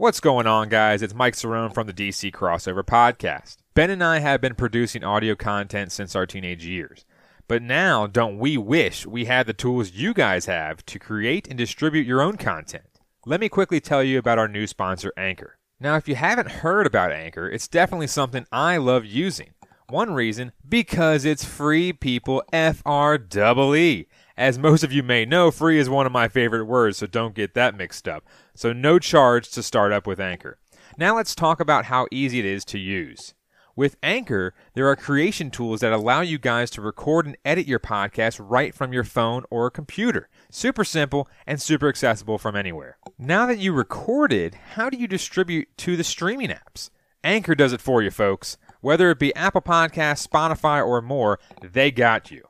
What's going on, guys? It's Mike Cerrone from the DC Crossover Podcast. Ben and I have been producing audio content since our teenage years. But now, don't we wish we had the tools you guys have to create and distribute your own content? Let me quickly tell you about our new sponsor, Anchor. Now, if you haven't heard about Anchor, it's definitely something I love using. One reason, because it's free, people. F R E E. As most of you may know, free is one of my favorite words, so don't get that mixed up. So, no charge to start up with Anchor. Now, let's talk about how easy it is to use. With Anchor, there are creation tools that allow you guys to record and edit your podcast right from your phone or computer. Super simple and super accessible from anywhere. Now that you recorded, how do you distribute to the streaming apps? Anchor does it for you, folks. Whether it be Apple Podcasts, Spotify, or more, they got you.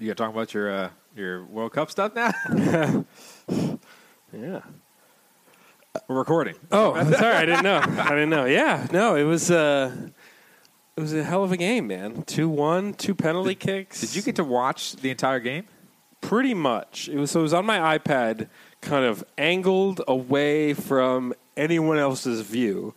You got to talk about your uh, your World Cup stuff now? Yeah. We're recording. Oh, sorry, I didn't know. I didn't know. Yeah, no, it was uh, it was a hell of a game, man. Two one, two penalty kicks. Did you get to watch the entire game? pretty much? It was so it was on my iPad, kind of angled away from anyone else's view,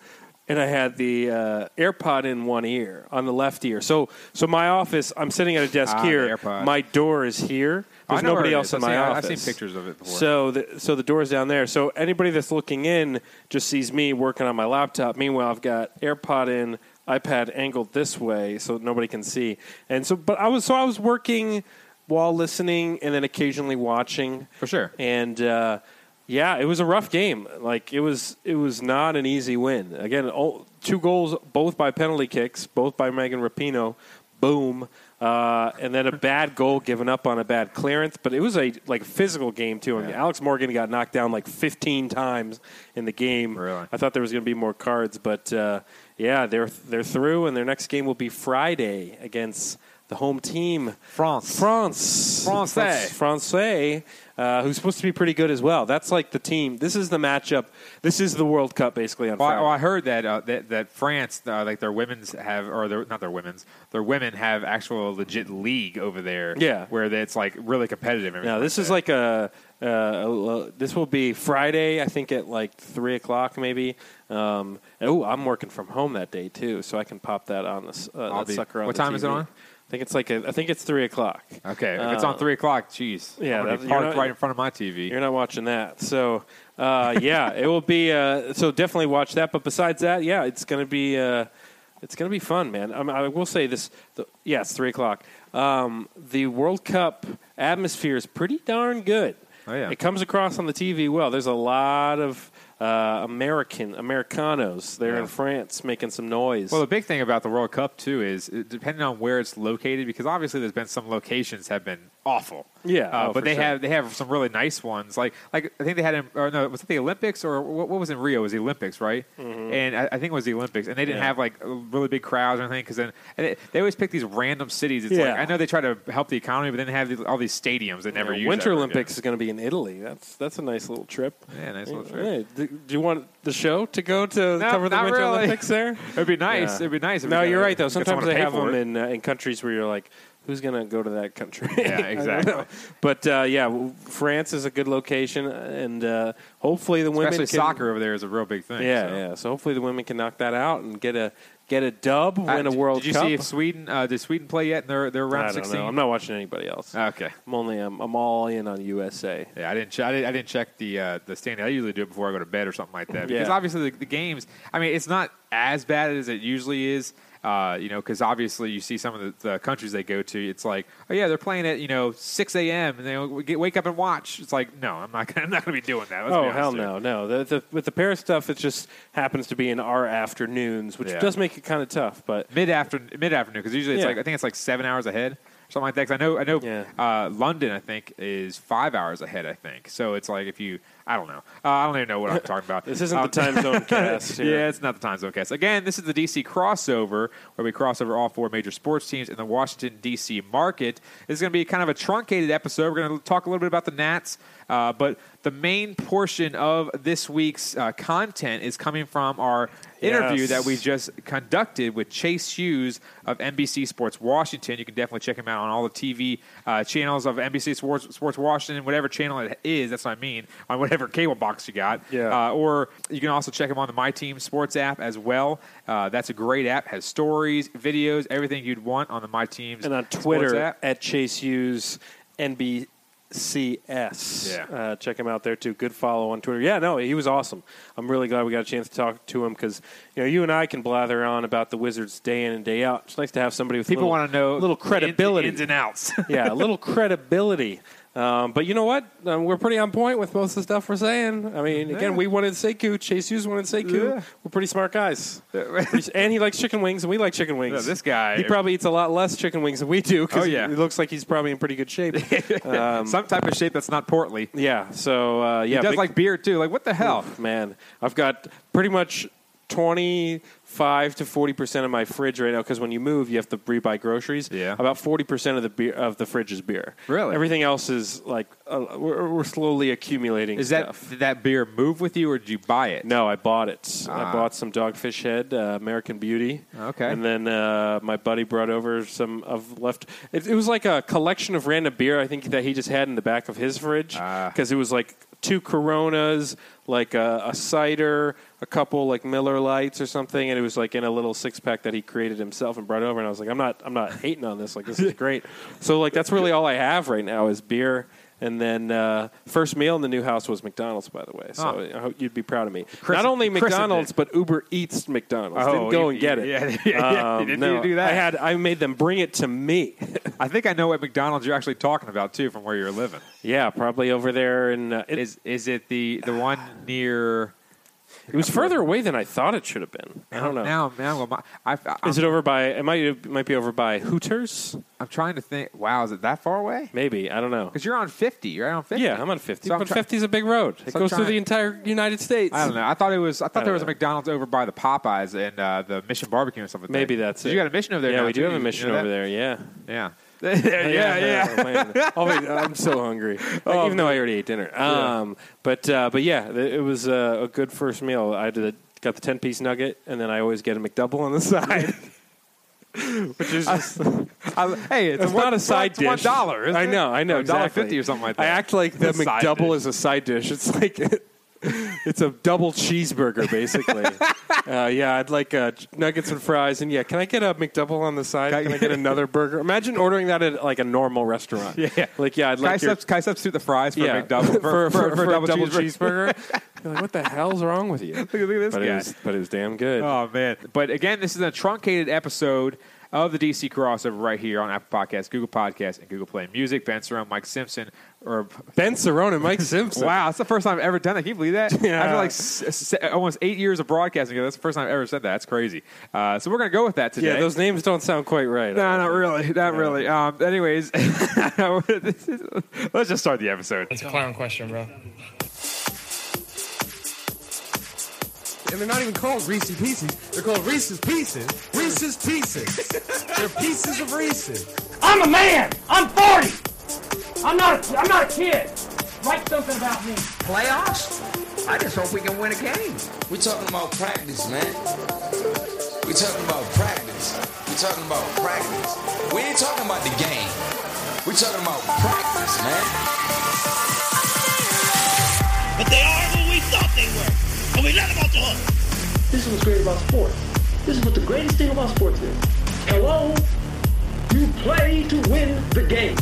and I had the uh, AirPod in one ear on the left ear. So so my office, I'm sitting at a desk Ah, here. My door is here. There's I nobody else in my seen- office. I've seen pictures of it before. So the so the door's down there. So anybody that's looking in just sees me working on my laptop. Meanwhile, I've got AirPod in, iPad angled this way so nobody can see. And so, but I was so I was working while listening and then occasionally watching. For sure. And uh, yeah, it was a rough game. Like it was it was not an easy win. Again, all, two goals both by penalty kicks, both by Megan Rapinoe. Boom. Uh, and then a bad goal given up on a bad clearance, but it was a like physical game too. And Yeah. Alex Morgan got knocked down like 15 times in the game. Really? I thought there was going to be more cards, but uh, yeah, they're they're through, and their next game will be Friday against the home team, France. France, Francais. Francais, uh, who's supposed to be pretty good as well. That's like the team. This is the matchup. This is the World Cup basically on Well, I, well, I heard that, uh, that that France, uh, like their women's have, or their, not their women's, their women have actual legit league over there. Yeah. where it's like really competitive. everything this is that. like a, uh, this will be Friday, I think at like three o'clock maybe. Um, oh, I'm working from home that day too, so I can pop that on this uh, I'll that be- sucker on. what time is it on? I think it's like a, I think it's three o'clock. okay. If it's uh, on three o'clock, jeez, yeah, I'm that- parked not- right in front of my TV. You're not watching that, so uh, yeah, it will be. Uh, so definitely watch that. But besides that, yeah, it's gonna be. Uh, it's gonna be fun, man. I, mean, I will say this. The, yeah, it's three o'clock. Um, the World Cup atmosphere is pretty darn good. Oh, yeah. it comes across on the TV well. There's a lot of uh, American Americanos there Yeah. in France making some noise. Well, the big thing about the World Cup too is uh, depending on where it's located, because obviously there's been some locations have been awful. Yeah, uh, oh, but they sure. have they have some really nice ones. Like like I think they had in, or no, was it the Olympics or what, what was in Rio? It was the Olympics, right? And I, I think it was the Olympics, and they didn't Mm-hmm. Yeah. have like really big crowds or anything because then and it, they always pick these random cities. It's Yeah. like I know they try to help the economy, but then they have these, all these stadiums that never Yeah, use. Winter Olympics again. is going to be in Italy. That's that's a nice little trip. Yeah, nice little trip. Hey, do, do you want the show to go to No, cover the Winter really. Olympics there? It'd be nice. It'd be nice. No, you're right though. Sometimes they have them in uh, in countries where you're like, who's going to go to that country? Yeah, exactly. but uh, yeah, France is a good location, and uh, hopefully the women Especially soccer over there is a real big thing. Yeah, so. yeah. So hopefully the women can knock that out and get a get a dub, win Uh, a World Did you Cup. see if Sweden uh, did Sweden play yet in their their I round sixteen? I'm not watching anybody else. Okay. I'm only I'm, I'm all in on USA. Yeah, I didn't. Ch- I, didn't I didn't check the uh, the standing. I usually do it before I go to bed or something like that. Because Yeah. obviously the, the games. I mean, it's not as bad as it usually is. Uh, you know, because obviously you see some of the, the countries they go to. It's like, oh yeah, they're playing at you know six a.m. and they get, wake up and watch. It's like, no, I'm not. Gonna, I'm not going to be doing that. Let's Oh hell no, no. The, the, with the Paris stuff, it just happens to be in our afternoons, which Yeah. does make it kind of tough. But Mid after mid afternoon because usually it's Yeah. like I think it's like seven hours ahead. Something like that. 'Cause I know, I know. Yeah. Uh, London, I think, is five hours ahead. I think. So it's like if you, I don't know. Uh, I don't even know what I'm talking about. this isn't Um, the time zone cast. here. Yeah, it's not the time zone cast. Again, this is the DC crossover where we cross over all four major sports teams in the Washington DC market. This is going to be kind of a truncated episode. We're going to talk a little bit about the Nats, uh, but the main portion of this week's uh, content is coming from our interview Yes. that we just conducted with Chase Hughes of NBC Sports Washington. You can definitely check him out on all the TV uh, channels of NBC Sports, Sports Washington, whatever channel it is. That's what I mean on whatever cable box you got. Yeah. Uh, or you can also check him on the My Team Sports app as well. Uh, that's a great app. Has stories, videos, everything you'd want on the My Team's and on Twitter app. at Chase Hughes NBCS. Yeah. Uh, check him out there too. Good follow on Twitter. Yeah, no, he was awesome. I'm really glad we got a chance to talk to him because you know you and I can blather on about the Wizards day in and day out. It's nice to have somebody with People want to know little ins- credibility. ins and outs. yeah, a little credibility. Um, but you know what? Um, we're pretty on point with most of the stuff we're saying. I mean, again, Yeah. we wanted Sekou. Chase Hughes wanted Sekou. Yeah. We're pretty smart guys. And he likes chicken wings, and we like chicken wings. Yeah, this guy- He probably eats a lot less chicken wings than we do because Oh, yeah. he looks like he's probably in pretty good shape. um, Some type of shape that's not portly. yeah, so uh, yeah. he does big- like beer too. Like what the hell? man, I've got pretty much 25 to 40 percent of my fridge right now because when you move, you have to rebuy groceries. Yeah. about 40 percent of the beer of the fridge is beer. Really? everything else is like uh, we're, we're slowly accumulating. Is that stuff. did that beer move with you or did you buy it? No, I bought it. Ah. I bought some Dogfish Head, uh, American Beauty. Okay. And then uh, my buddy brought over some of left. It, it was like a collection of random beer. I think that he just had in the back of his fridge Ah. because it was like two Coronas, like a, a cider, a couple like Miller Lites or something, and it was like in a little six pack that he created himself and brought over. And I was like, I'm not, I'm not hating on this. Like this is great. So like that's really all I have right now is beer. And then uh, first meal in the new house was McDonald's, by the way. So Oh. I hope you'd be proud of me. Chris- Not only McDonald's, but Uber Eats McDonald's. Oh, didn't go you- and get it. yeah, yeah, yeah. Um, Didn't no, do that? I had. I made them bring it to me. I think I know what McDonald's you're actually talking about too, from where you're living. yeah, probably over there. And uh, Is is it the the one near? It was further away than I thought it should have been. I don't know. Now, now, now I, I, Is it over by? It might. It might be over by Hooters. I'm trying to think. Wow, is it that far away? Maybe I don't know. Because you're on 50. You're right on 50. Yeah, I'm on 50. So but try- 50 is a big road. It So I'm goes through the entire United States. I don't know. I thought it was. I thought I there was a. McDonald's over by the Popeyes and uh, the Mission Barbecue and stuff like that. Maybe that's it. You got a mission over there. Yeah, we do too. have a You mission know over that? there. Yeah. Yeah. yeah, yeah, yeah. Oh, man. Oh, wait, I'm so hungry. Oh, Even though I already ate dinner. Um, but uh, but yeah, it was uh, a good first meal. I did, got the ten piece nugget, and then I always get a McDouble on the side. Which is just, I- hey, it's, it's one, not a side it's dish. One dollar. I know, I know, dollar exactly. fifty or something like that. I act like the side McDouble is a side dish. It's like it's a double cheeseburger, basically. uh, yeah, I'd like uh, nuggets and fries, and yeah, can I get a McDouble on the side? Can I get another burger? Imagine ordering that at like a normal restaurant. Yeah. like yeah, I'd Can like your, subs- can I substitute the fries for yeah, a McDouble for, for, for, a a double cheeseburger. You're like, what the hell's wrong with you? Look at, look at this But guy. it was, but it was damn good. Oh man! But again, this is a truncated episode of the DC crossover right here on Apple Podcasts, Google Podcasts, and Google Play Music. Ben Cerrone, Mike Simpson, or Ben Cerrone and Mike Simpson. wow, that's the first time I've ever done that. Can you believe that? Yeah. After like s- s- almost eight years of broadcasting, that's the first time I've ever said that. That's crazy. Uh, so we're gonna go with that today. Yeah, those names don't sound quite right. No, not really. Not really. Um, anyways, let's just start the episode. It's a clown question, bro. And they're not even called Reese's Pieces. They're called Reese's Pieces. Reese's Pieces. they're pieces of Reese's. I'm a man. I'm 40. I'm not. A, I'm not a kid. Write something about me. Playoffs? I just hope we can win a game. We're talking about practice, man. We're talking about practice. We're talking about practice. We ain't talking about the game. We're talking about practice, man. But they are We let off the hook. This is what's great about sports. This is what the greatest thing about sports is. Hello, you play to win the game.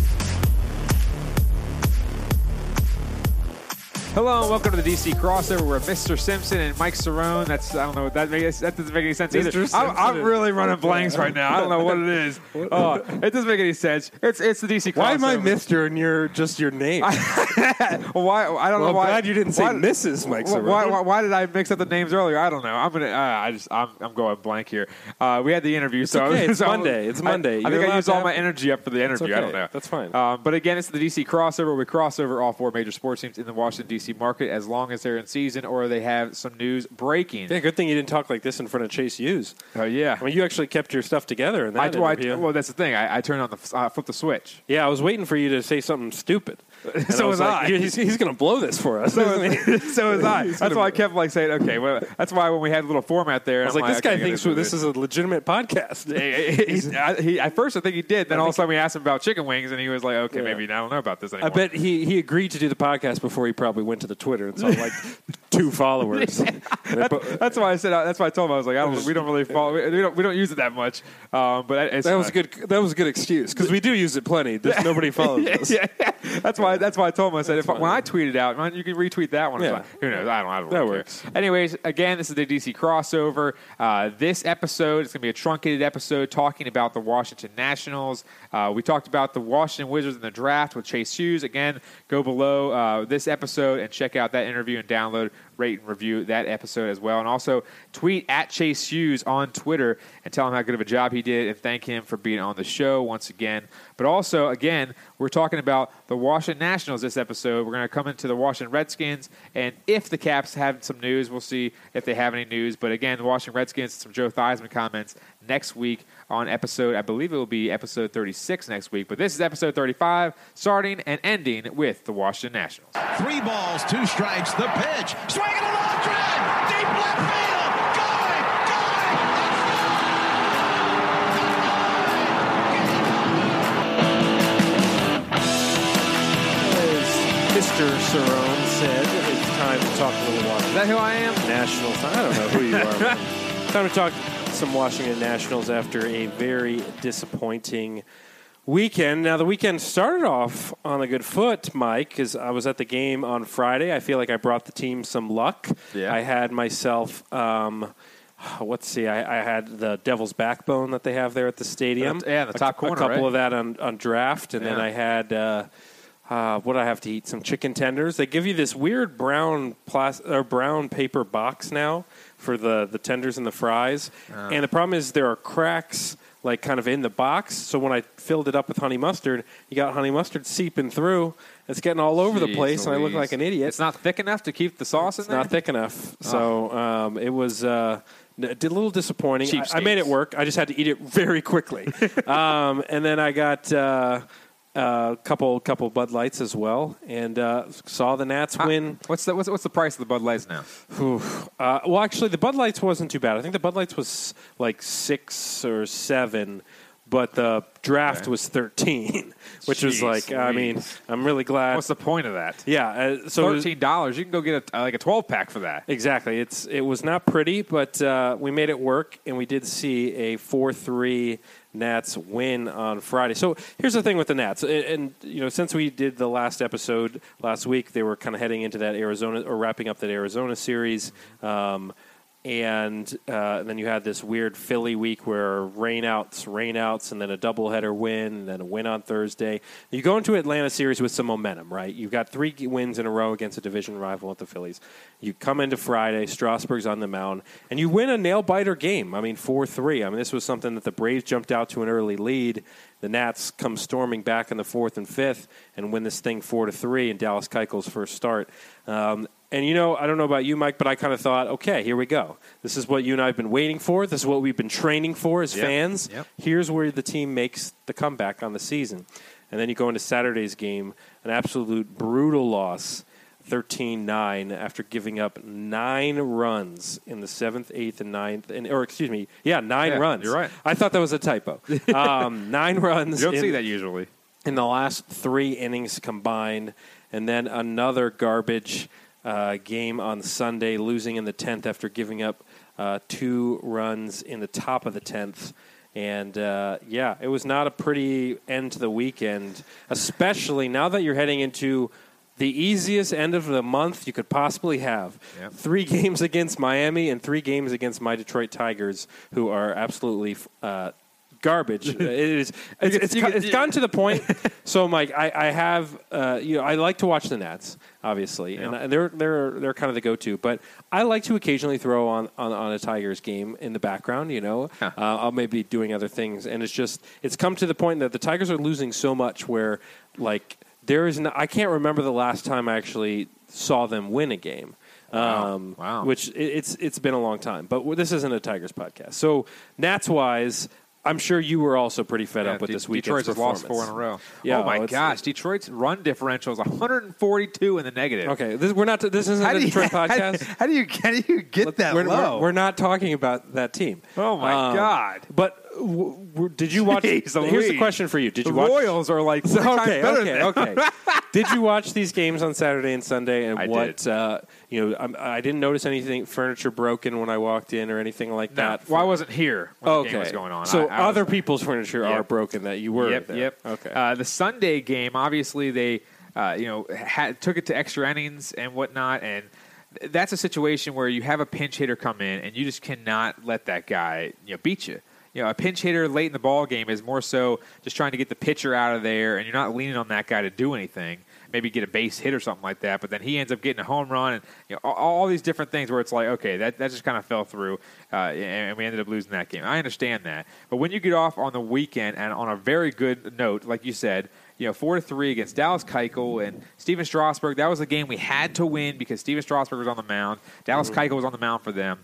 Hello and welcome to the DC crossover where Mr. Simpson and Mike Cerrone. That's I don't know that makes that doesn't make any sense either. I'm, I'm really running blanks right now. I don't know what it is. Oh, it doesn't make any sense. It's it's the DC crossover. Why am I Mister and you're just your name? Why I don't Well, know I'm why. glad you didn't say why, Mrs. Mike Cerrone. why, why, why did I mix up the names earlier? I don't know. I'm gonna. Uh, I just. I'm, I'm going blank here. Uh, we had the interview, so okay. It's so Monday. It's Monday. I, You're think I used all have- my energy up for the interview. I don't know. That's fine. Um, but again, it's the DC crossover. We cross over all four major sports teams in the Washington DC market as long as they're in season or they have some news breaking. yeah, good thing you didn't talk like this in front of Chase Hughes. Oh yeah. I mean, you actually kept your stuff together in I, that well, I- interview. well, that's the thing. I, I turned on the uh, flip the switch. yeah, I was waiting for you to say something stupid. And So was was like, I. He's, he's going to blow this for us. So, was I. That's why I kept like saying, okay. Well, that's why when we had a little format there, I was like, this guy thinks this this is a legitimate podcast. He's, I, he, at first, I think he did. Then all of a sudden, we asked him about chicken wings, and he was like, "Okay, maybe I don't know about this anymore. I bet he, he agreed to do the podcast before he probably went to the Twitter and saw like two followers. They That's why I said. That's why I told him I was like, I don't, "We don't really follow. We don't. We don't use it that much." Um, but it's, that was a good. That was a good excuse because we do use it plenty. Just nobody follows us. yeah, yeah. That's why. That's why I told him. I said, if, when I tweeted out, man, you can retweet that one. Yeah. like, Who knows? I don't. I don't That really care. Anyways, again, this is the DC crossover. Uh, this episode is going to be a truncated episode talking about the Washington Nationals. Uh, we talked about the Washington Wizards in the draft with Chase Hughes. Again, go below uh, this episode and check out that interview and download, rate, and review that episode as well. And also tweet at Chase Hughes on Twitter and tell him how good of a job he did and thank him for being on the show once again. But also, again, we're talking about the Washington Nationals this episode. We're going to come into the Washington Redskins, and if the Caps have some news, we'll see if they have any news. But again, the Washington Redskins, some Joe Theismann comments next week on episode, I believe it will be episode 36 next week. But this is episode 35, starting and ending with the Washington Nationals. Three balls, two strikes, the pitch. Swing and a long drive. Deep left field. Going, going. As Mr. Cerrone said, it's time to talk a little Washington Is that who I am? Nationals. I don't know who you are. time to talk some Washington Nationals after a very disappointing weekend. Now, the weekend started off on a good foot, Mike, because I was at the game on Friday. I feel like I brought the team some luck. Yeah. I had myself. Um, Let's see. I, I had the Devil's Backbone that they have there at the stadium. Yeah, the top a, corner, A couple right? of that on, on draft, and then I had uh, uh, what I have to eat? Some chicken tenders. They give you this weird brown plas- or brown paper box now for the the tenders and the fries. Ah. And the problem is there are cracks like kind of in the box. So when I filled it up with honey mustard, you got honey mustard seeping through. It's getting all over the Jeez place, and I look like an idiot. It's not thick enough to keep the sauce in It's there? not thick enough. So um, it was uh, a little disappointing. I, I made it work. I just had to eat it very quickly. um, and then I got uh, a couple couple Bud Lights as well, and uh, saw the Nats win. What's the, what's, what's the price of the Bud Lights now? Uh, well, actually, the Bud Lights wasn't too bad. I think the Bud Lights was like six or seven. But the draft Okay. was thirteen, which was Jeez like, I mean, I'm really glad. What's the point of that? yeah, uh, so thirteen dollars, you can go get a, like a twelve pack for that. Exactly. It's it was not pretty, but uh, we made it work, and we did see a four three Nats win on Friday. So here's the thing with the Nats, and, and you know, since we did the last episode last week, they were kind of heading into that Arizona or wrapping up that Arizona series. Um, and, uh, and then you had this weird Philly week where rainouts, rainouts, and then a doubleheader win, and then a win on Thursday. You go into Atlanta series with some momentum, right? You've got three wins in a row against a division rival with the Phillies. You come into Friday, Strasburg's on the mound, and you win a nail biter game. I mean, four three. I mean, this was something that the Braves jumped out to an early lead. The Nats come storming back in the fourth and fifth and win this thing four to three in Dallas Keuchel's first start. Um, and you know, I don't know about you, Mike, but I kind of thought, okay, here we go. This is what you and I have been waiting for. This is what we've been training for as Yep. fans. Yep. Here's where the team makes the comeback on the season. And then you go into Saturday's game, an absolute brutal loss, 13 9, after giving up nine runs in the seventh, eighth, and ninth. And, or, excuse me, yeah, nine Yeah, runs. you're right. I thought that was a typo. Um, nine runs. You don't in- see that usually. in the last three innings combined, and then another garbage uh, game on Sunday, losing in the tenth after giving up uh, two runs in the top of the tenth. And uh, yeah, it was not a pretty end to the weekend, especially now that you're heading into the easiest end of the month you could possibly have. Yep. Three games against Miami and three games against my Detroit Tigers, who are absolutely uh, garbage. it is. It's, it's, could- it's gotten to the point. So, Mike, I, I have uh, you know I like to watch the Nats, obviously, and I- they're they're they're kind of the go-to. But I like to occasionally throw on, on, on a Tigers game in the background. You know, uh, I'll maybe be doing other things, and it's just it's come to the point that the Tigers are losing so much where like there is no, I can't remember the last time I actually saw them win a game. Wow. Um, Wow. Which it, it's it's been a long time, but this isn't a Tigers podcast. So Nats wise, I'm sure you were also pretty fed Yeah, up with De- this weekend's Detroit's has lost four in a row. Yeah, oh my gosh, Detroit's run differential is 142 in the negative. Okay, this, we're not. This isn't How a Detroit you- podcast. how do you how do you get that we're, low? we're, we're not talking about that team. Oh, my Um, God. But w- w- did you watch? Jeez here's the Louise. question for you: Did the you watch? Royals are like three times okay, better okay, than okay. did you watch these games on Saturday and Sunday? And I what did. Uh, you know, I'm, I didn't notice anything furniture broken when I walked in or anything like No, that. well, I wasn't here when okay, the game was going on. So I, I was- other people's furniture are Yep. broken that you were. Yep, there. yep. Okay. Uh, the Sunday game, obviously, they uh, you know had, took it to extra innings and whatnot, and th- that's a situation where you have a pinch hitter come in, and you just cannot let that guy you know beat you. You know, a pinch hitter late in the ball game is more so just trying to get the pitcher out of there, and you're not leaning on that guy to do anything. Maybe get a base hit or something like that, but then he ends up getting a home run, and you know all, all these different things where it's like, okay, that, that just kind of fell through, uh, and we ended up losing that game. I understand that, but when you get off on the weekend and on a very good note, like you said, you know, four to three against Dallas Keuchel and Stephen Strasburg. That was a game we had to win because Stephen Strasburg was on the mound. Dallas Keuchel was on the mound for them,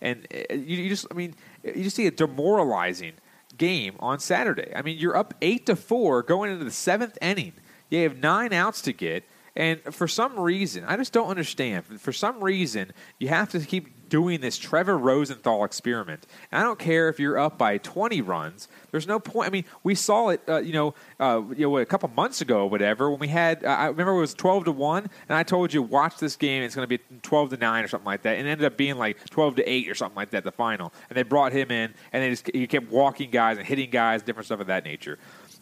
and uh, you, you just, I mean, you just see a demoralizing game on Saturday. I mean, you're up eight to four going into the seventh inning. You have nine outs to get. And for some reason, I just don't understand. For some reason, you have to keep doing this Trevor Rosenthal experiment. And I don't care if you're up by 20 runs. There's no point. I mean, we saw it, uh, you know, uh, you know, a couple months ago whatever when we had. Uh, I remember it was 12 to one, and I told you watch this game. It's going to be 12 to nine or something like that, and it ended up being like 12 to eight or something like that. The final, and they brought him in, and they just you kept walking guys and hitting guys, different stuff of that nature.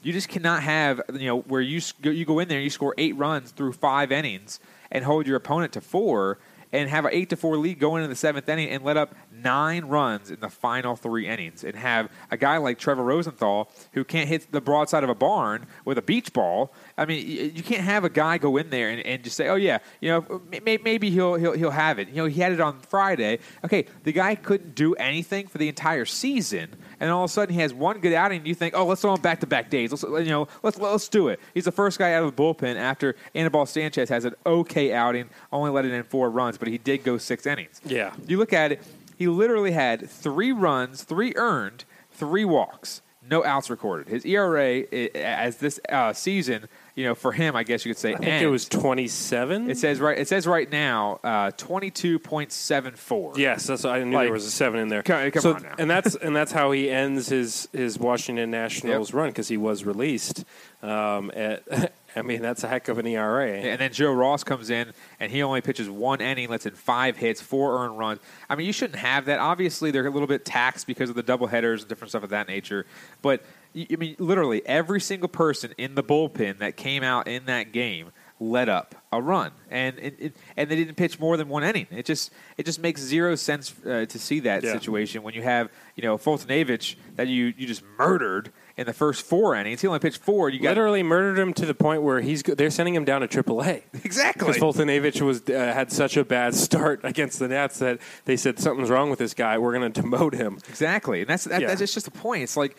You just cannot have you know where you you go in there and you score eight runs through five innings and hold your opponent to four and have an eight to four lead going into the seventh inning and let up nine runs in the final three innings and have a guy like Trevor Rosenthal who can't hit the broadside of a barn with a beach ball. I mean, you can't have a guy go in there and, and just say, "Oh yeah, you know, may- maybe he'll he'll he'll have it." You know, he had it on Friday. Okay, the guy couldn't do anything for the entire season, and all of a sudden he has one good outing. And you think, "Oh, let's throw him back to back days. Let's you know, let's let's do it." He's the first guy out of the bullpen after Anibal Sanchez has an okay outing, only let it in four runs, but he did go six innings. Yeah. You look at it, he literally had three runs, three earned, three walks, no outs recorded. His ERA as this uh, season, you know, for him, I guess you could say, I think it was 27. It says right. It says right now, uh, twenty-two point seven four. Yes, that's I knew Like- there was a seven in there. Come- come so, on now. and that's and that's how he ends his his Washington Nationals run because he was released. Um, at, I mean, that's a heck of an ERA. And then Joe Ross comes in, and he only pitches one inning, lets in five hits, four earned runs. I mean, you shouldn't have that. Obviously, they're a little bit taxed because of the double headers and different stuff of that nature. But I mean, literally every single person in the bullpen that came out in that game let up a run, and it, it, and they didn't pitch more than one inning. It just it just makes zero sense uh, to see that Yeah. situation when you have you know Foltynewicz that you you just murdered in the first four innings. He only pitched four. You got Literally murdered him to the point where he's they're sending him down to AAA. exactly Because Foltynewicz was uh, had such a bad start against the Nats that they said something's wrong with this guy. We're going to demote him. Exactly, and that's that, Yeah. that's just the point. It's like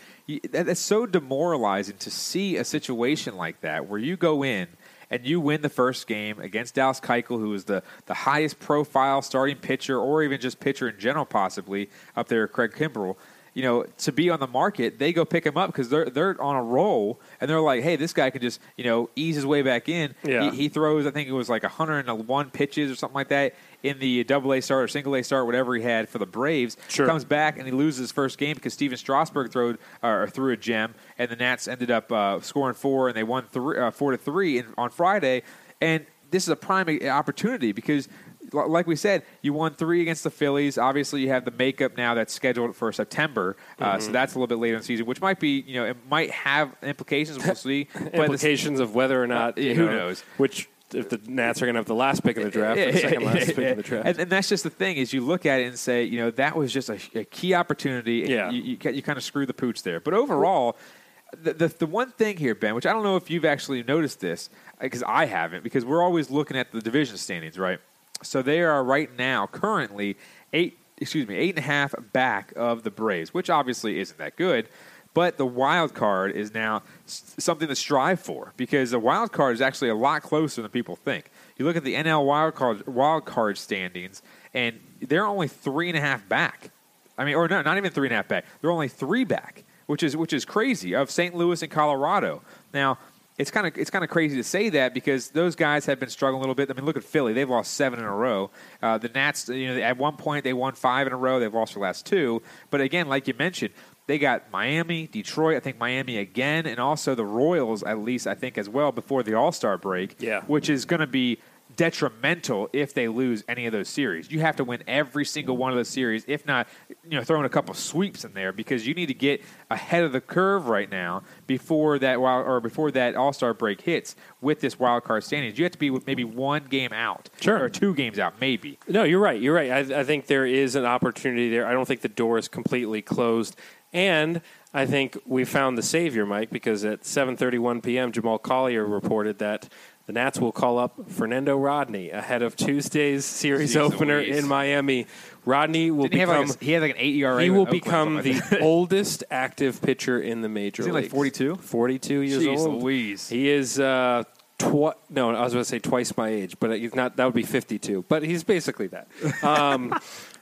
that's so demoralizing to see a situation like that where you go in and you win the first game against Dallas Keuchel, who is the the highest profile starting pitcher or even just pitcher in general, possibly up there, Craig Kimbrel. You know, to be on the market, they go pick him up because they're they're on a roll, and they're like, "Hey, this guy can just you know ease his way back in." Yeah. He, he throws, I think it was like 101 pitches or something like that in the Double A start or Single A start, whatever he had for the Braves. Sure. Comes back and he loses his first game because Stephen Strasburg throwed or threw a gem, and the Nats ended up uh, scoring four, and they won three, uh, four to three in, on Friday. And this is a prime opportunity because, like we said, you won three against the Phillies. Obviously, you have the makeup now that's scheduled for September, uh, Mm-hmm. so that's a little bit later in the season, which might be, you know, it might have implications. We'll see. Implications of whether or not Uh, you who know, knows? Which if the Nats are going to have the last pick of the draft, or the second last pick of the draft. And, and that's just the thing is you look at it and say, you know, that was just a, a key opportunity. Yeah. You, you, you kind of screw the pooch there. But overall, the, the, the one thing here, Ben, which I don't know if you've actually noticed this, uh, because I haven't, because we're always looking at the division standings, right? So they are right now currently eight, excuse me, eight and a half back of the Braves, which obviously isn't that good. But the wild card is now something to strive for because the wild card is actually a lot closer than people think. You look at the NL wild card wild card standings, and they're only three and a half back. I mean, or no, not even three and a half back. They're only three back, which is which is crazy of St. Louis and Colorado. Now, it's kind of it's kind of crazy to say that because those guys have been struggling a little bit. I mean, look at Philly; they've lost seven in a row. Uh, the Nats, you know, at one point they won five in a row. They've lost their last two. But again, like you mentioned, they got Miami, Detroit. I think Miami again, and also the Royals at least I think as well before the All Star break. Yeah. which is going to be detrimental if they lose any of those series. You have to win every single one of those series, if not, you know, throwing a couple sweeps in there because you need to get ahead of the curve right now before that wild or before that All Star break hits with this wild card standings. You have to be maybe one game out, Sure. or two games out, maybe. No, you're right. You're right. I, I think there is an opportunity there. I don't think the door is completely closed. And I think we found the savior, Mike, because at 7:31 p.m., Jamal Collier reported that the Nats will call up Fernando Rodney ahead of Tuesday's series Jeez opener Louise. in Miami. Rodney will Didn't he become like a, he had like an eight ERA. he will Oakland, become the oldest active pitcher in the major Is he like leagues. 42? 42 years Jeez old. Louise. He is uh, twi- no, I was going to say twice my age, but he's not. That would be 52. But he's basically that. Um,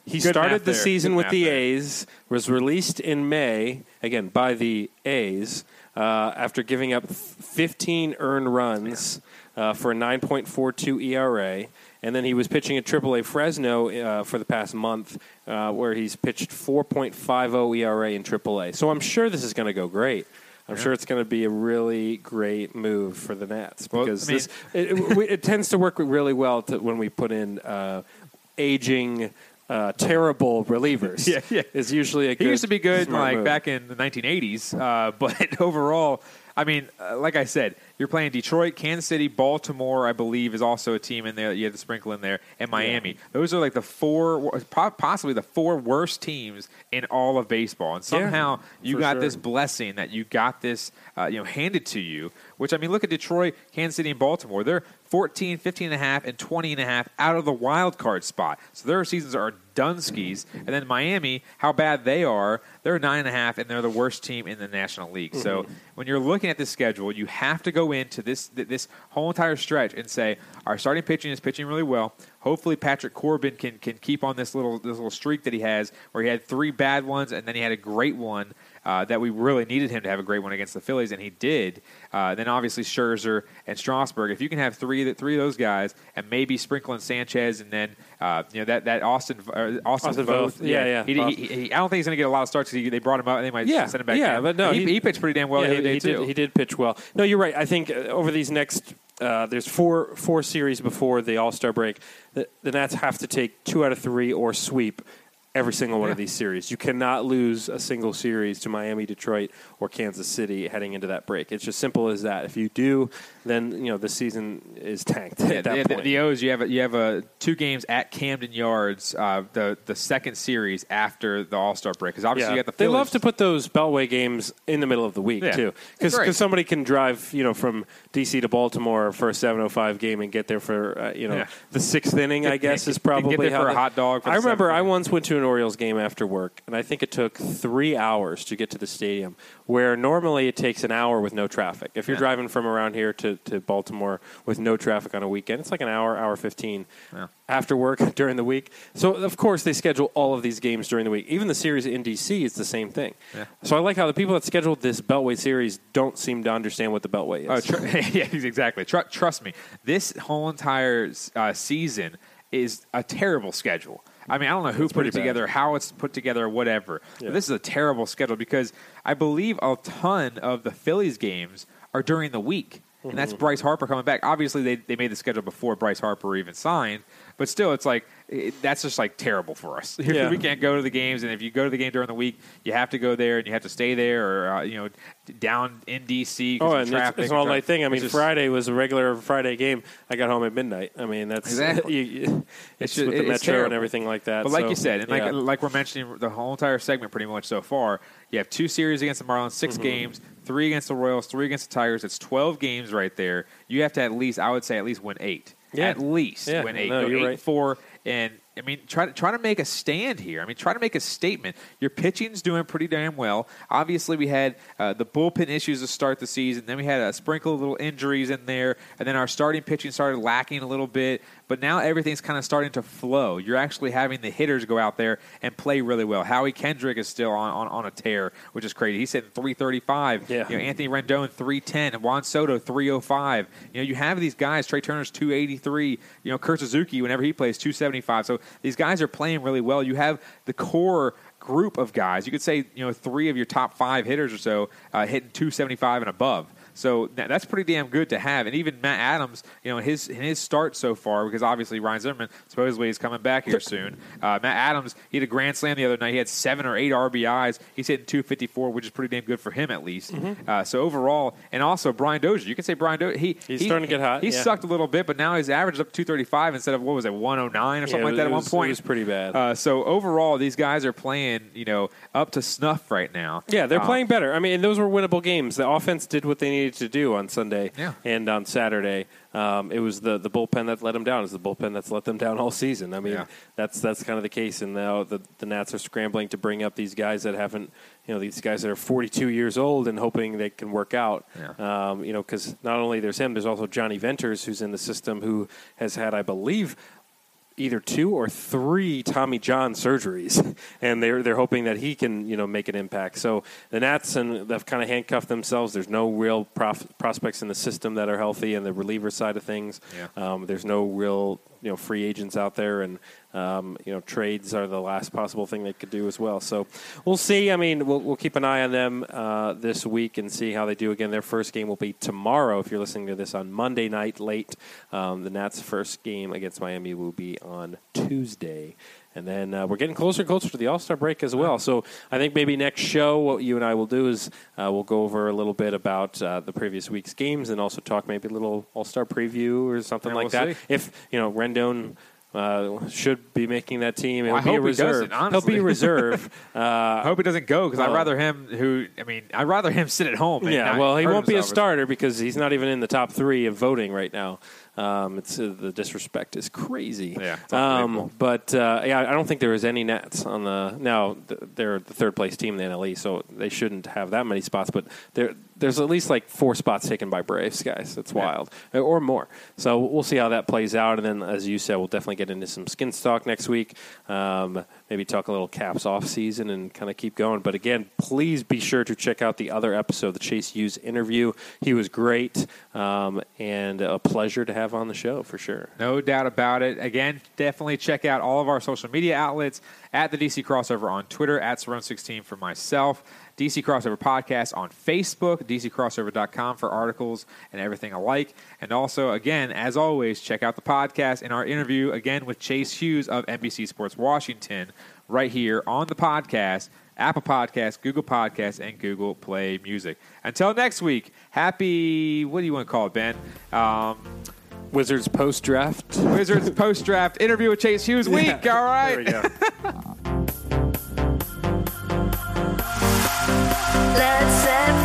he Good started the there. season Good with math the there. A's. Was released in May again by the A's uh, after giving up 15 earned runs uh, for a 9.42 ERA. And then he was pitching at AAA Fresno uh, for the past month, uh, where he's pitched 4.50 ERA in AAA. So I'm sure this is going to go great. I'm sure it's going to be a really great move for the Nats Well, because I mean- this it, it, it tends to work really well to, when we put in uh, aging, uh, terrible relievers. Yeah, yeah. It's usually a He used to be good like move. back in the 1980s, uh, but overall, I mean, uh, like I said, you're playing Detroit, Kansas City, Baltimore. I believe is also a team in there. that You have to sprinkle in there, and Miami. Those are like the four, possibly the four worst teams in all of baseball. And somehow you got sure. this blessing that you got this, uh, you know, handed to you. Which I mean, look at Detroit, Kansas City, and Baltimore. They're 14, 15 and a half, and 20 and a half out of the wild card spot. So their seasons are done skis. And then Miami, how bad they are, they're nine and a half, and they're the worst team in the National League. So mm-hmm. when you're looking at the schedule, you have to go into this this whole entire stretch and say our starting pitching is pitching really well. Hopefully, Patrick Corbin can can keep on this little this little streak that he has, where he had three bad ones and then he had a great one. Uh, that we really needed him to have a great one against the Phillies, and he did. Uh, then obviously Scherzer and Strasburg. If you can have three three of those guys, and maybe sprinkle in Sanchez, and then uh, you know that that Austin uh, Austin, Austin Voth, Voth. Yeah, yeah. He, he, he, I don't think he's going to get a lot of starts because they brought him up, and they might Yeah, send him back. yeah, in. but no, he, he- he pitched pretty damn well Yeah, the other day he, did, he did pitch well. No, you're right. I think uh, over these next, uh, there's four four series before the All Star break. The, the Nats have to take two out of three or sweep every single one of these series. You cannot lose a single series to Miami, Detroit, or Kansas City heading into that break. It's just simple as that. If you do, then you know the season is tanked Yeah, at that the, point. the, the O's, you have a, you have a two games at Camden Yards, uh, the the second series after the All Star break. Because obviously Yeah. you got the they love to put those Beltway games in the middle of the week Yeah. too, because somebody can drive you know from DC to Baltimore for a seven oh five game and get there for uh, you know Yeah. the sixth inning. I guess is probably how for a hot dog for I remember I once went to an Orioles game after work, and I think it took three hours to get to the stadium, where normally it takes an hour with no traffic. If you're Yeah. driving from around here to, to Baltimore with no traffic on a weekend, it's like an hour, hour fifteen Yeah. after work during the week. So of course they schedule all of these games during the week. Even the series in DC is the same thing. Yeah. So I like how the people that scheduled this Beltway series don't seem to understand what the Beltway is. Oh, tr- yeah, exactly. Tr- trust me, this whole entire uh, season is a terrible schedule. I mean, I don't know who It's put it bad. together, how it's put together, whatever. Yeah. But this is a terrible schedule because I believe a ton of the Phillies games are during the week. And that's Bryce Harper coming back. Obviously, they, they made the schedule before Bryce Harper even signed, but still, it's like it, that's just like terrible for us. Yeah. we can't go to the games, and if you go to the game during the week, you have to go there and you have to stay there, or uh, you know, down in DC. Oh, of and it's, traffic it's an all night thing. I mean, just- Friday was a regular Friday game. I got home at midnight. I mean, that's Exactly. you- you- It's it's ju- with the it's metro terrible. and everything like that. But like so, you said, and like like we're mentioning the whole entire segment pretty much so far, you have two series against the Marlins, 6 Mm-hmm. games, three against the Royals, three against the Tigers. It's twelve games right there. You have to at least, I would say, at least win eight. Yeah. At least Yeah. win eight. No, you're eight right. four, and I mean, try to try to make a stand here. I mean, try to make a statement. Your pitching's doing pretty damn well. Obviously, we had uh, the bullpen issues to start the season. Then we had a sprinkle of little injuries in there, and then our starting pitching started lacking a little bit. But now everything's kind of starting to flow. You're actually having the hitters go out there and play really well. Howie Kendrick is still on, on, on a tear, which is crazy. He's hitting 335. Yeah. You know, Anthony Rendon 310, Juan Soto 305. You know, you have these guys. Trea Turner's 283. You know, Kurt Suzuki whenever he plays 275. So these guys are playing really well. You have the core group of guys. You could say you know three of your top five hitters or so uh, hitting 275 and above. So that- that's pretty damn good to have. And even Matt Adams, you know, his in his start so far, because obviously Ryan Zimmerman supposedly is coming back here soon. Uh, Matt Adams, he had a grand slam the other night. He had seven or eight RBIs. He's hitting 254, which is pretty damn good for him at least. Uh, so overall, and also Brian Dozier, you can say Brian Dozier. He He's he- starting to get hot, He yeah. sucked a little bit, but now his average is up to 235 instead of what was it 109 or something Yeah, like that at one point. It was pretty bad. Uh, so overall, these guys are playing, you know, up to snuff right now. Yeah, they're Um, playing better. I mean, those were winnable games. The offense did what they needed to do on Sunday Yeah. and on Saturday. Um, it was the, the bullpen that let them down. It's the bullpen that's let them down all season. I mean, Yeah. that's that's kind of the case. And now the, the Nats are scrambling to bring up these guys that haven't, you know, these guys that are 42 years old and hoping they can work out. Yeah. Um, you know, because not only there's him, there's also Jonny Venters who's in the system who has had, I believe, either two or three Tommy John surgeries, and they're they're hoping that he can you know make an impact. So the Nats and they've kind of handcuffed themselves. There's no real prof- prospects in the system that are healthy, and the reliever side of things. Yeah. Um, there's no real you know free agents out there, and um, you know trades are the last possible thing they could do as well. So we'll see. I mean, we'll, we'll keep an eye on them uh, this week and see how they do. Again, their first game will be tomorrow. If you're listening to this on Monday night late, um, the Nats' first game against Miami will be on Tuesday. And then uh, we're getting closer and closer to the All Star break as well. So I think maybe next show, what you and I will do is uh, we'll go over a little bit about uh, the previous week's games and also talk maybe a little All Star preview or something like we'll that. see. If you know Rendon. Uh, should be making that team. He'll Well, I be a hope he reserve. doesn't, He'll be a reserve. Uh, I hope he doesn't go because I'd rather him who. I mean, I'd rather him sit at home. and yeah, well, he won't be a starter because he's not even in the top three of voting right now. Um, it's uh, the disrespect is crazy. Yeah, um, but uh, yeah, I don't think there was any Nats on the. Now th- they're the third place team in the NLE, so they shouldn't have that many spots. But there, there's at least like four spots taken by Braves guys. That's wild, Uh, or more. So we'll see how that plays out. And then, as you said, we'll definitely get into some skin stock next week. Um, maybe talk a little Caps off season and kind of keep going. But again, please be sure to check out the other episode, the Chase Hughes interview. He was great um, and a pleasure to have on the show for sure. No doubt about it. Again, definitely check out all of our social media outlets at the DC Crossover on Twitter, at Surround16 for myself, DC Crossover Podcast on Facebook, DCCrossover.com for articles and everything alike. And also, again, as always, check out the podcast and our interview again with Chase Hughes of NBC Sports Washington right here on the podcast. Apple Podcasts, Google Podcasts, and Google Play Music. Until next week, happy, what do you want to call it, Ben? Um, Wizards post draft. Wizards post draft interview with Chase Hughes week. Yeah. All right. There we go. Let's